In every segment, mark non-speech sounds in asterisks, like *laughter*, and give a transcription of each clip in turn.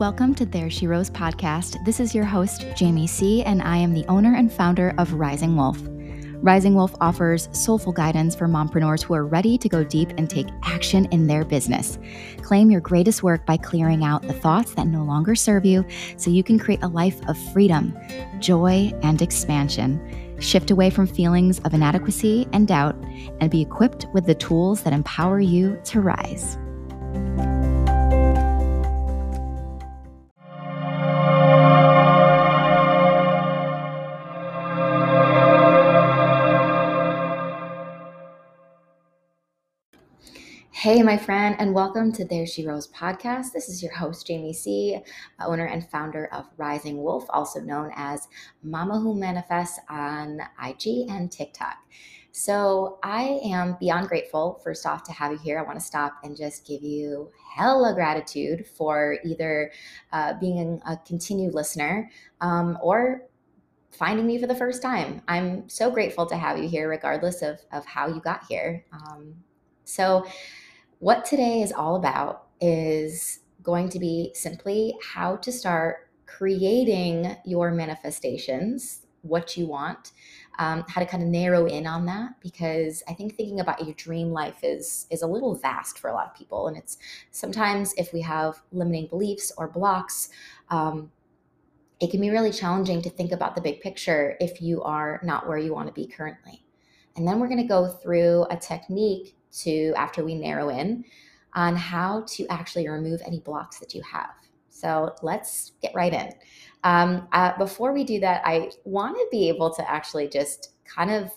Welcome to There She Rose podcast. This is your host, Jamie C., and I am the owner and founder of Rising Wolf. Rising Wolf offers soulful guidance for mompreneurs who are ready to go deep and take action in their business. Claim your greatest work by clearing out the thoughts that no longer serve you so you can create a life of freedom, joy, and expansion. Shift away from feelings of inadequacy and doubt and be equipped with the tools that empower you to rise. Hey, my friend, and welcome to There She Rose podcast. This is your host, Jamie C., owner and founder of Rising Wolf, also known as Mama Who Manifests on IG and TikTok. So, I am beyond grateful, first off, to have you here. I want to stop and just give you hella gratitude for either uh, being a continued listener um, or finding me for the first time. I'm so grateful to have you here, regardless of, of how you got here. Um, so, what today is all about is going to be simply how to start creating your manifestations, what you want, um, how to kind of narrow in on that because I think thinking about your dream life is is a little vast for a lot of people, and it's sometimes if we have limiting beliefs or blocks. Um, it can be really challenging to think about the big picture if you are not where you want to be currently. And then we're going to go through a technique to after we narrow in on how to actually remove any blocks that you have. So let's get right in. Um, uh, before we do that, I want to be able to actually just kind of.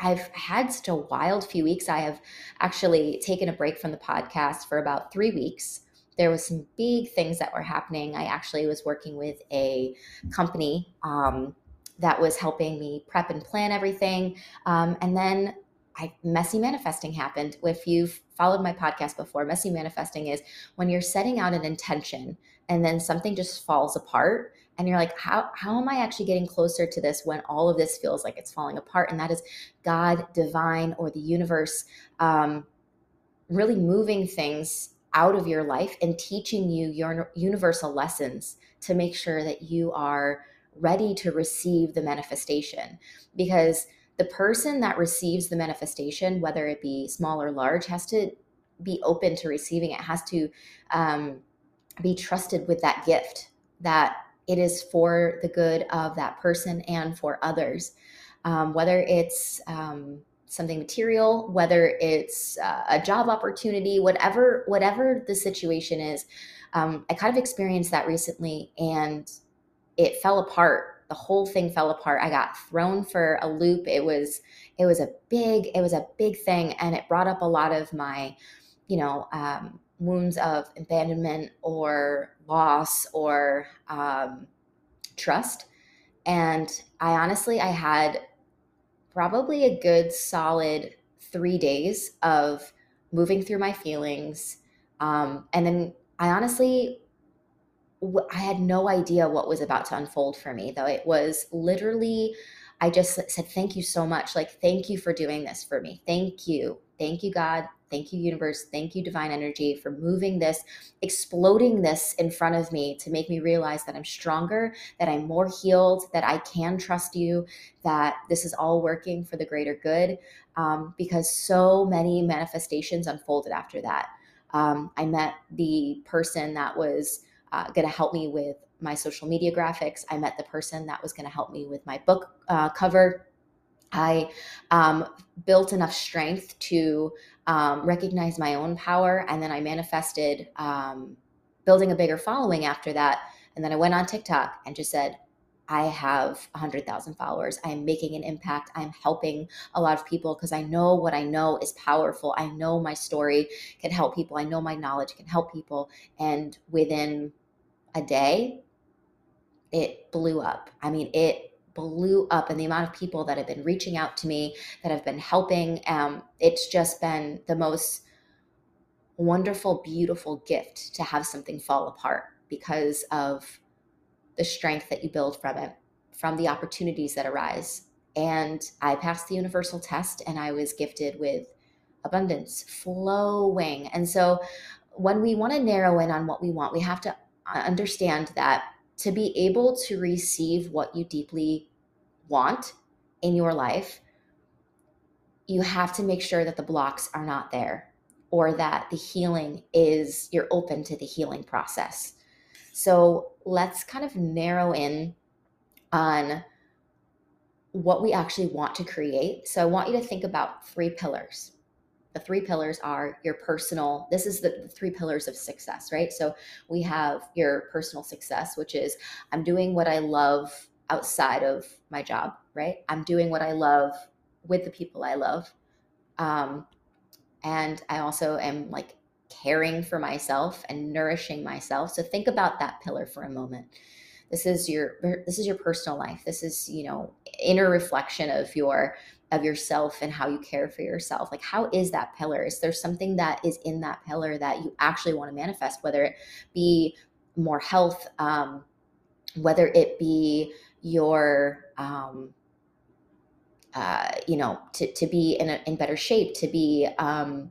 I've had such a wild few weeks. I have actually taken a break from the podcast for about three weeks. There was some big things that were happening. I actually was working with a company um, that was helping me prep and plan everything. Um, and then I, messy manifesting happened. If you've followed my podcast before, messy manifesting is when you're setting out an intention and then something just falls apart and you're like how how am i actually getting closer to this when all of this feels like it's falling apart and that is god divine or the universe um, really moving things out of your life and teaching you your universal lessons to make sure that you are ready to receive the manifestation because the person that receives the manifestation, whether it be small or large, has to be open to receiving it, has to um, be trusted with that gift, that it is for the good of that person and for others. Um, whether it's um, something material, whether it's uh, a job opportunity, whatever whatever the situation is, um, I kind of experienced that recently, and it fell apart the whole thing fell apart. I got thrown for a loop. It was it was a big it was a big thing, and it brought up a lot of my, you know, um, wounds of abandonment or loss or um, trust. And I honestly I had probably a good solid three days of moving through my feelings, um, and then I honestly I had no idea what was about to unfold for me, though it was literally, I just said, Thank you so much. Like, thank you for doing this for me. Thank you. Thank you, God. Thank you, universe. Thank you, divine energy, for moving this, exploding this in front of me to make me realize that I'm stronger, that I'm more healed, that I can trust you, that this is all working for the greater good. Um, because so many manifestations unfolded after that. Um, I met the person that was uh, going to help me with my social media graphics. I met the person that was going to help me with my book uh, cover. I um, built enough strength to um, recognize my own power, and then I manifested um, building a bigger following after that. And then I went on TikTok and just said, I have 100,000 followers. I am making an impact. I'm helping a lot of people because I know what I know is powerful. I know my story can help people. I know my knowledge can help people. And within a day, it blew up. I mean, it blew up and the amount of people that have been reaching out to me that have been helping um, it's just been the most wonderful beautiful gift to have something fall apart because of the strength that you build from it from the opportunities that arise and i passed the universal test and i was gifted with abundance flowing and so when we want to narrow in on what we want, we have to uh, understand that to be able to receive what you deeply want in your life, you have to make sure that the blocks are not there or that the healing is, you're open to the healing process. So let's kind of narrow in on what we actually want to create. So I want you to think about three pillars. The three pillars are your personal, this is the, three pillars of success, right? So we have your personal success, which is I'm doing what I love outside of my job, right? I'm doing what I love with the people I love. Um, and I also am like caring for myself and nourishing myself. So think about that pillar for a moment. This is your this is your personal life. This is you know inner reflection of your of yourself and how you care for yourself. Like how is that pillar? Is there something that is in that pillar that you actually want to manifest whether it be more health um, whether it be your um, uh, you know to, to be in, a, in better shape to be um,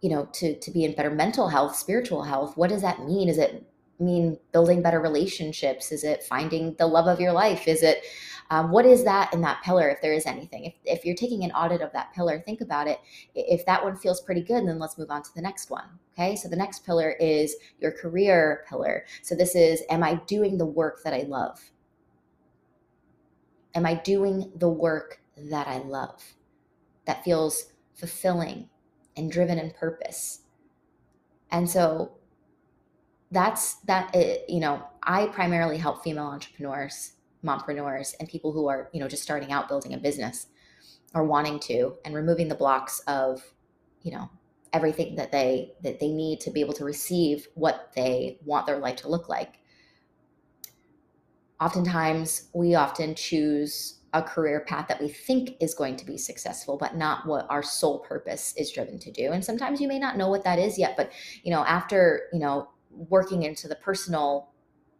you know to, to be in better mental health spiritual health what does that mean is it mean building better relationships? Is it finding the love of your life? Is it um, what is that in that pillar, if there is anything? If, if you're taking an audit of that pillar, think about it. If that one feels pretty good, then let's move on to the next one. Okay. So the next pillar is your career pillar. So this is Am I doing the work that I love? Am I doing the work that I love that feels fulfilling and driven in purpose? And so that's that you know i primarily help female entrepreneurs mompreneurs and people who are you know just starting out building a business or wanting to and removing the blocks of you know everything that they that they need to be able to receive what they want their life to look like oftentimes we often choose a career path that we think is going to be successful but not what our sole purpose is driven to do and sometimes you may not know what that is yet but you know after you know working into the personal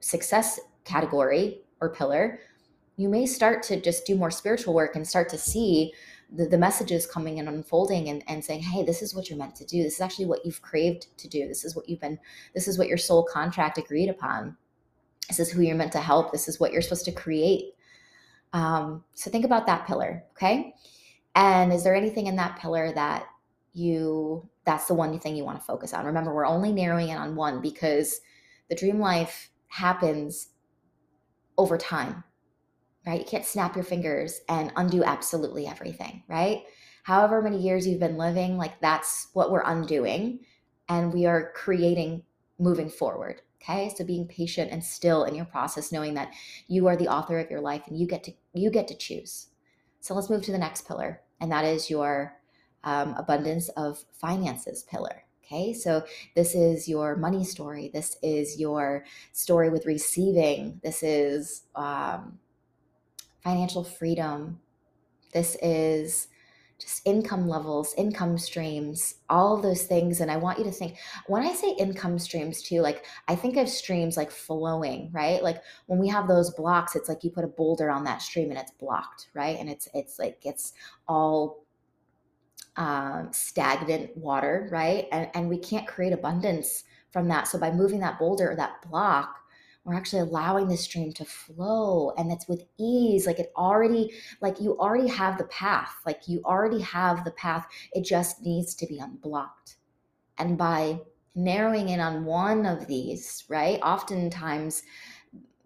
success category or pillar, you may start to just do more spiritual work and start to see the, the messages coming and unfolding and, and saying, hey, this is what you're meant to do. This is actually what you've craved to do. This is what you've been, this is what your soul contract agreed upon. This is who you're meant to help. This is what you're supposed to create. Um, so think about that pillar, okay? And is there anything in that pillar that you that's the one thing you want to focus on. Remember, we're only narrowing in on one because the dream life happens over time, right? You can't snap your fingers and undo absolutely everything, right? However many years you've been living, like that's what we're undoing. And we are creating moving forward. Okay. So being patient and still in your process, knowing that you are the author of your life and you get to you get to choose. So let's move to the next pillar, and that is your um, abundance of finances pillar. Okay, so this is your money story. This is your story with receiving. This is um, financial freedom. This is just income levels, income streams, all those things. And I want you to think when I say income streams too, like I think of streams like flowing, right? Like when we have those blocks, it's like you put a boulder on that stream and it's blocked, right? And it's it's like it's all um, stagnant water, right? And, and we can't create abundance from that. So by moving that boulder or that block, we're actually allowing the stream to flow and it's with ease like it already like you already have the path like you already have the path it just needs to be unblocked. And by narrowing in on one of these right oftentimes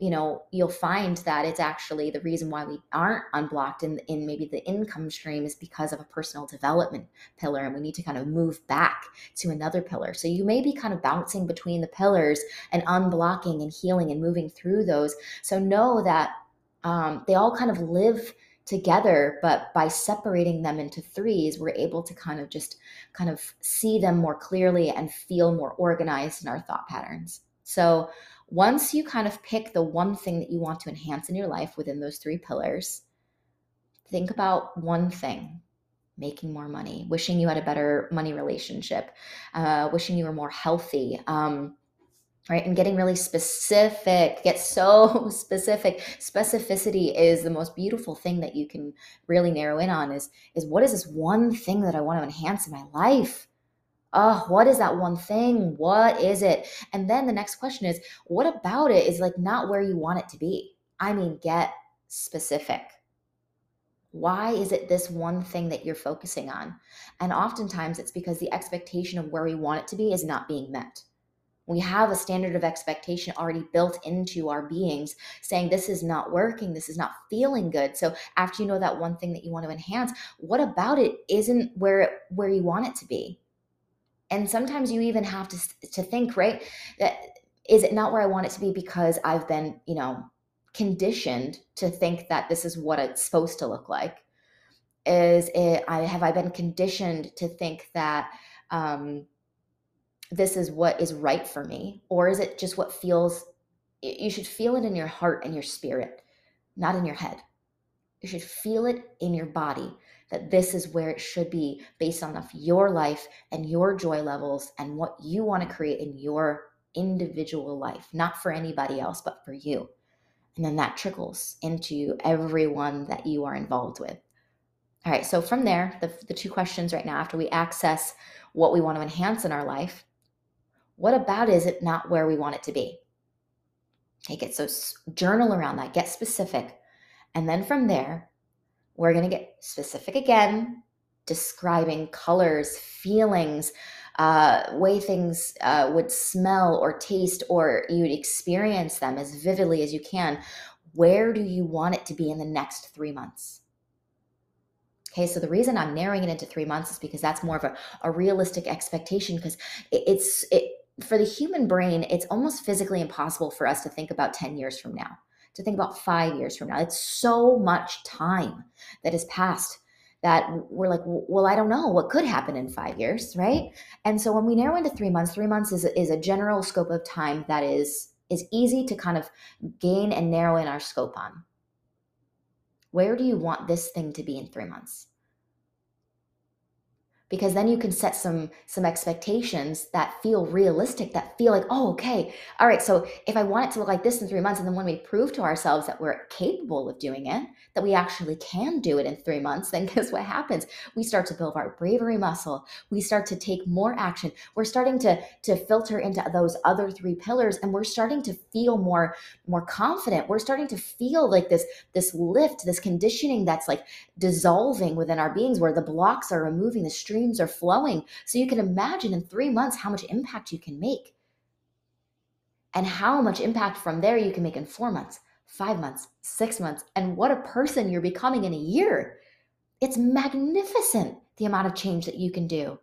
you know you'll find that it's actually the reason why we aren't unblocked in, in maybe the income stream is because of a personal development pillar and we need to kind of move back to another pillar. So you may be kind of bouncing between the pillars and unblocking and healing and moving through those. So know that um, they all kind of live together but by separating them into threes we're able to kind of just kind of see them more clearly and feel more organized in our thought patterns. So once you kind of pick the one thing that you want to enhance in your life within those three pillars, think about one thing making more money, wishing you had a better money relationship, uh, wishing you were more healthy. Um, right and getting really specific get so *laughs* specific specificity is the most beautiful thing that you can really narrow in on is is what is this one thing that i want to enhance in my life oh, what is that one thing? What is it? And then the next question is, what about it is like not where you want it to be? I mean, get specific. Why is it this one thing that you're focusing on? And oftentimes it's because the expectation of where we want it to be is not being met. We have a standard of expectation already built into our beings saying this is not working, this is not feeling good. So after you know that one thing that you want to enhance, what about it isn't where where you want it to be? And sometimes you even have to to think, right? That is it not where I want it to be because I've been, you know, conditioned to think that this is what it's supposed to look like? Is it I have I been conditioned to think that um this is what is right for me or is it just what feels you should feel it in your heart and your spirit not in your head you should feel it in your body that this is where it should be based on of your life and your joy levels and what you want to create in your individual life not for anybody else but for you and then that trickles into everyone that you are involved with all right so from there the, the two questions right now after we access what we want to enhance in our life what about is it not where we want it to be? Take it. So journal around that, get specific. And then from there, we're going to get specific again, describing colors, feelings, uh, way things uh, would smell or taste, or you'd experience them as vividly as you can. Where do you want it to be in the next three months? Okay, so the reason I'm narrowing it into three months is because that's more of a, a realistic expectation because it, it's it for the human brain, it's almost physically impossible for us to think about 10 years from now, to think about five years from now. It's so much time that has passed that we're like, well, I don't know what could happen in five years, right? And so when we narrow into three months, three months is, is a general scope of time that is is easy to kind of gain and narrow in our scope on. Where do you want this thing to be in three months? Because then you can set some some expectations that feel realistic that feel like oh okay all right so if i want it to look like this in three months and then when we prove to ourselves that we're capable of doing it that we actually can do it in three months *laughs* then guess what happens? We start to build our bravery muscle. We start to take more action. We're starting to to filter into those other three pillars and we're starting to feel more more confident. We're starting to feel like this this lift this conditioning that's like dissolving within our beings where the blocks are removing the streams are flowing. So you can imagine in three months how much impact you can make. And how much impact from there you can make in four months, five months, six months, and what a person you're becoming in a year. It's magnificent the amount of change that you can do.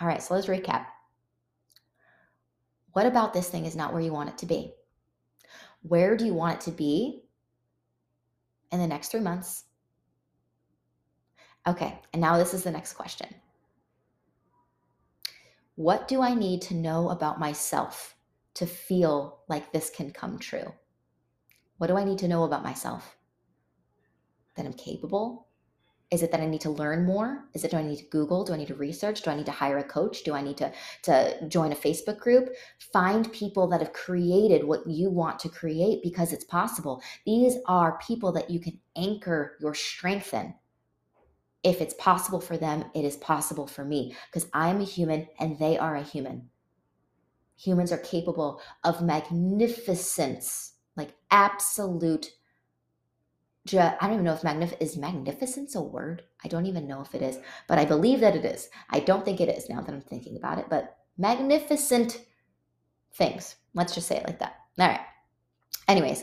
All right, so let's recap. What about this thing is not where you want it to be? Where do you want it to be in the next three months, Okay, and now this is the next question. What do I need to know about myself to feel like this can come true? What do I need to know about myself? That I'm capable? Is it that I need to learn more? Is it do I need to Google? Do I need to research? Do I need to hire a coach? Do I need to, to join a Facebook group? Find people that have created what you want to create because it's possible. These are people that you can anchor your strength in if it's possible for them, it is possible for me because I am a human and they are a human. Humans are capable of magnificence, like absolute. I don't even know if magnif- is magnificence a word. I don't even know if it is, but I believe that it is. I don't think it is now that I'm thinking about it, but magnificent things. Let's just say it like that. All right. Anyways,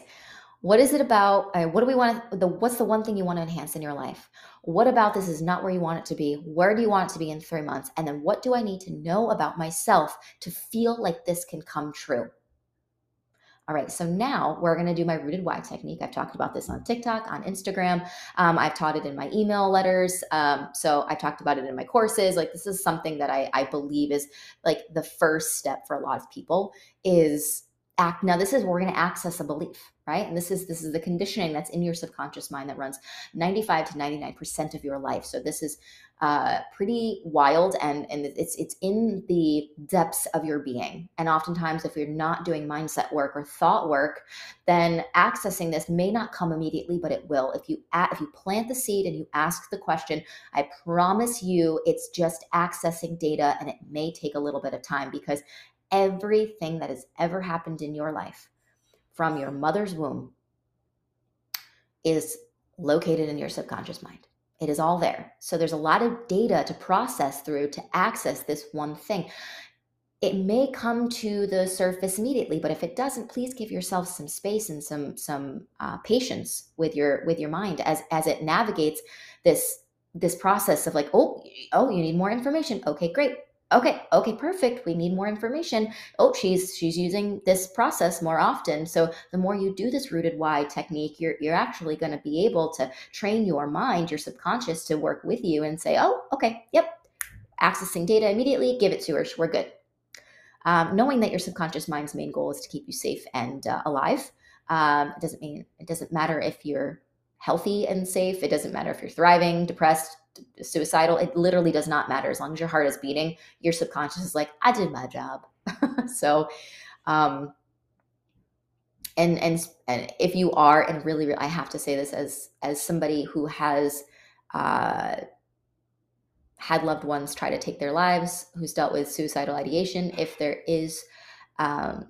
what is it about uh, what do we want the what's the one thing you want to enhance in your life what about this is not where you want it to be where do you want it to be in three months and then what do i need to know about myself to feel like this can come true all right, so now we're going to do my rooted why technique. I've talked about this on TikTok, on Instagram. Um, I've taught it in my email letters. Um, so I've talked about it in my courses. Like this is something that I, I believe is like the first step for a lot of people is act. Now this is we're going to access a belief right? And this is this is the conditioning that's in your subconscious mind that runs 95 to 99% of your life. So this is uh, pretty wild and and it's it's in the depths of your being. And oftentimes if you're not doing mindset work or thought work then accessing this may not come immediately but it will. If you if you plant the seed and you ask the question i promise you it's just accessing data and it may take a little bit of time because everything that has ever happened in your life from your mother's womb is located in your subconscious mind it is all there. So there's a lot of data to process through to access this one thing. It may come to the surface immediately, but if it doesn't, please give yourself some space and some some uh, patience with your with your mind as as it navigates this this process of like, oh, oh, you need more information. Okay, great okay okay perfect we need more information. Oh she's she's using this process more often so the more you do this rooted why technique you're you're actually going to be able to train your mind your subconscious to work with you and say oh okay yep accessing data immediately give it to her we're good. Um, knowing that your subconscious mind's main goal is to keep you safe and uh, alive um, it doesn't mean it doesn't matter if you're healthy and safe it doesn't matter if you're thriving depressed suicidal. It literally does not matter as long as your heart is beating. Your subconscious is like, I did my job. *laughs* so, um, and and and if you are, and really, really, I have to say this as as somebody who has uh, had loved ones try to take their lives, who's dealt with suicidal ideation. If there is um,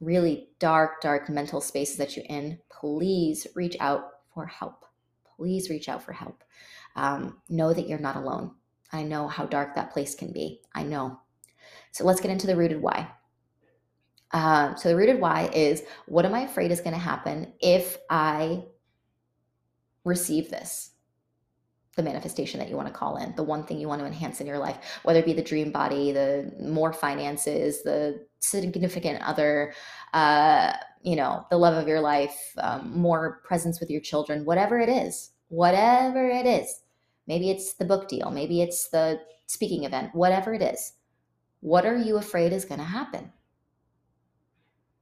really dark, dark mental spaces that you're in, please reach out for help. Please reach out for help um, know that you're not alone. I know how dark that place can be. I know. So let's get into the rooted why. Uh, so the rooted why is what am I afraid is going to happen if I receive this? The manifestation that you want to call in, the one thing you want to enhance in your life, whether it be the dream body, the more finances, the significant other, uh, you know, the love of your life, um, more presence with your children, whatever it is, whatever it is. Maybe it's the book deal, maybe it's the speaking event, whatever it is. What are you afraid is going to happen?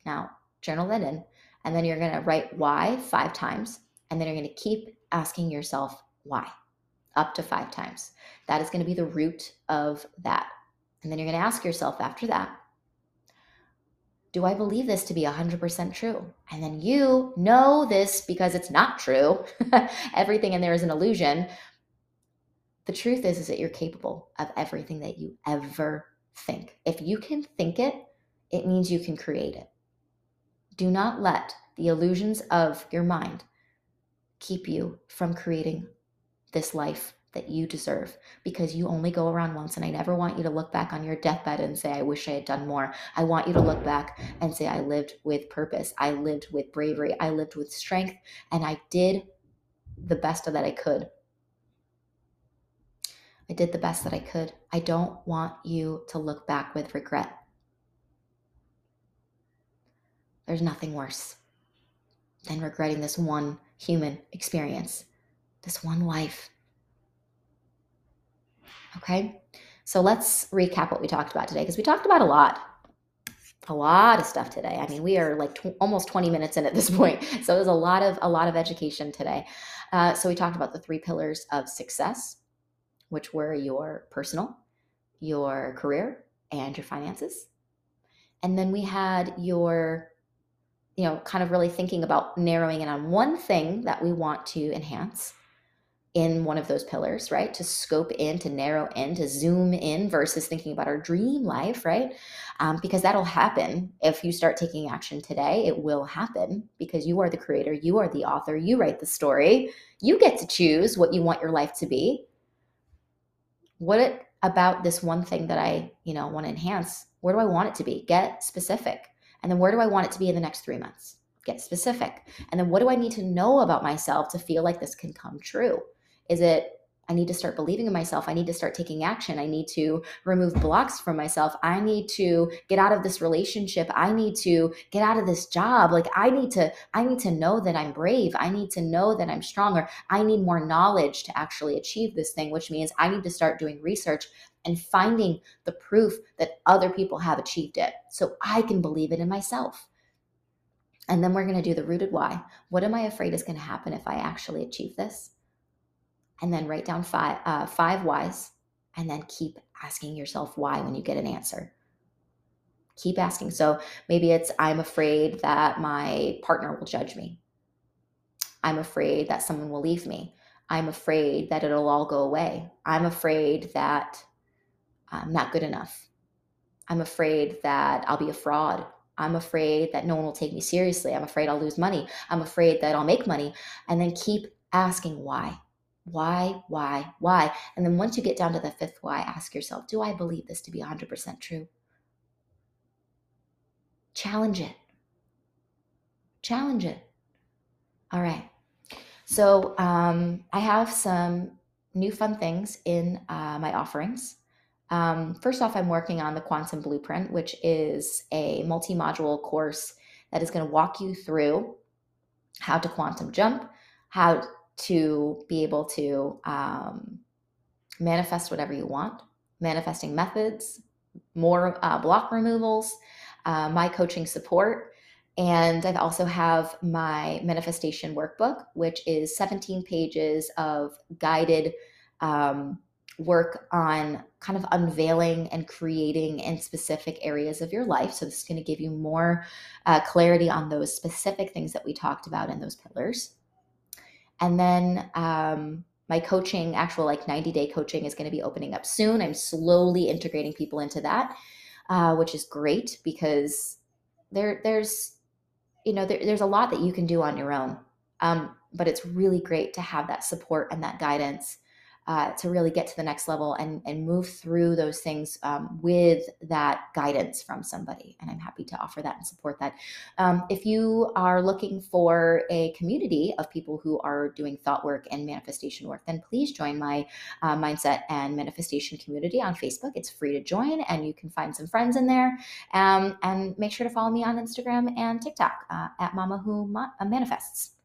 Now, journal that in, and then you're going to write why five times, and then you're going to keep asking yourself why up to five times. That is going to be the root of that. And then you're going to ask yourself after that, do I believe this to be 100% true? And then you know this because it's not true. *laughs* Everything in there is an illusion. The truth is, is that you're capable of everything that you ever think. If you can think it, it means you can create it. Do not let the illusions of your mind keep you from creating this life that you deserve because you only go around once. And I never want you to look back on your deathbed and say, I wish I had done more. I want you to look back and say, I lived with purpose. I lived with bravery. I lived with strength. And I did the best of that I could. I did the best that I could. I don't want you to look back with regret. There's nothing worse than regretting this one human experience, this one life Okay. So let's recap what we talked about today because we talked about a lot. A lot of stuff today. I mean, we are like tw- almost 20 minutes in at this *laughs* point. So there's a lot of a lot of education today. Uh, so we talked about the three pillars of success, which were your personal, your career, and your finances. And then we had your, you know, kind of really thinking about narrowing in on one thing that we want to enhance in one of those pillars, right? To scope in, to narrow in, to zoom in versus thinking about our dream life, right? Um, because that'll happen if you start taking action today. It will happen because you are the creator, you are the author, you write the story, you get to choose what you want your life to be. What about this one thing that I, you know, want to enhance? Where do I want it to be? Get specific. And then where do I want it to be in the next three months? Get specific. And then what do I need to know about myself to feel like this can come true? Is it I need to start believing in myself. I need to start taking action. I need to remove blocks from myself. I need to get out of this relationship. I need to get out of this job. Like I need to I need to know that I'm brave. I need to know that I'm stronger. I need more knowledge to actually achieve this thing, which means I need to start doing research and finding the proof that other people have achieved it so I can believe it in myself. And then we're going to do the rooted why. What am I afraid is going to happen if I actually achieve this? And then write down five, uh, five whys, and then keep asking yourself why when you get an answer. Keep asking. So maybe it's I'm afraid that my partner will judge me. I'm afraid that someone will leave me. I'm afraid that it'll all go away. I'm afraid that I'm not good enough. I'm afraid that I'll be a fraud. I'm afraid that no one will take me seriously. I'm afraid I'll lose money. I'm afraid that I'll make money. And then keep asking why. Why, why, why? And then once you get down to the fifth why, ask yourself, do I believe this to be 100% true? Challenge it. Challenge it. All right. So um, I have some new fun things in uh, my offerings. Um, first off, I'm working on the Quantum Blueprint, which is a multi module course that is going to walk you through how to quantum jump, how to be able to um, manifest whatever you want, manifesting methods, more uh, block removals, uh, my coaching support. And I also have my manifestation workbook, which is 17 pages of guided um, work on kind of unveiling and creating in specific areas of your life. So, this is going to give you more uh, clarity on those specific things that we talked about in those pillars. And then um, my coaching, actual like 90 day coaching, is going to be opening up soon. I'm slowly integrating people into that, uh, which is great because there there's you know there, there's a lot that you can do on your own. Um, but it's really great to have that support and that guidance uh, to really get to the next level and, and move through those things um, with that guidance from somebody. And I'm happy to offer that and support that. Um, if you are looking for a community of people who are doing thought work and manifestation work, then please join my uh, mindset and manifestation community on Facebook. It's free to join and you can find some friends in there. Um, and make sure to follow me on Instagram and TikTok uh, at Mama Who Ma- Manifests.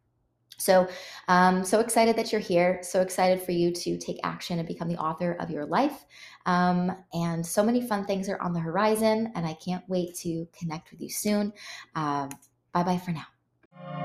So, um, so excited that you're here. So excited for you to take action and become the author of your life. Um, and so many fun things are on the horizon, and I can't wait to connect with you soon. Um, bye bye for now.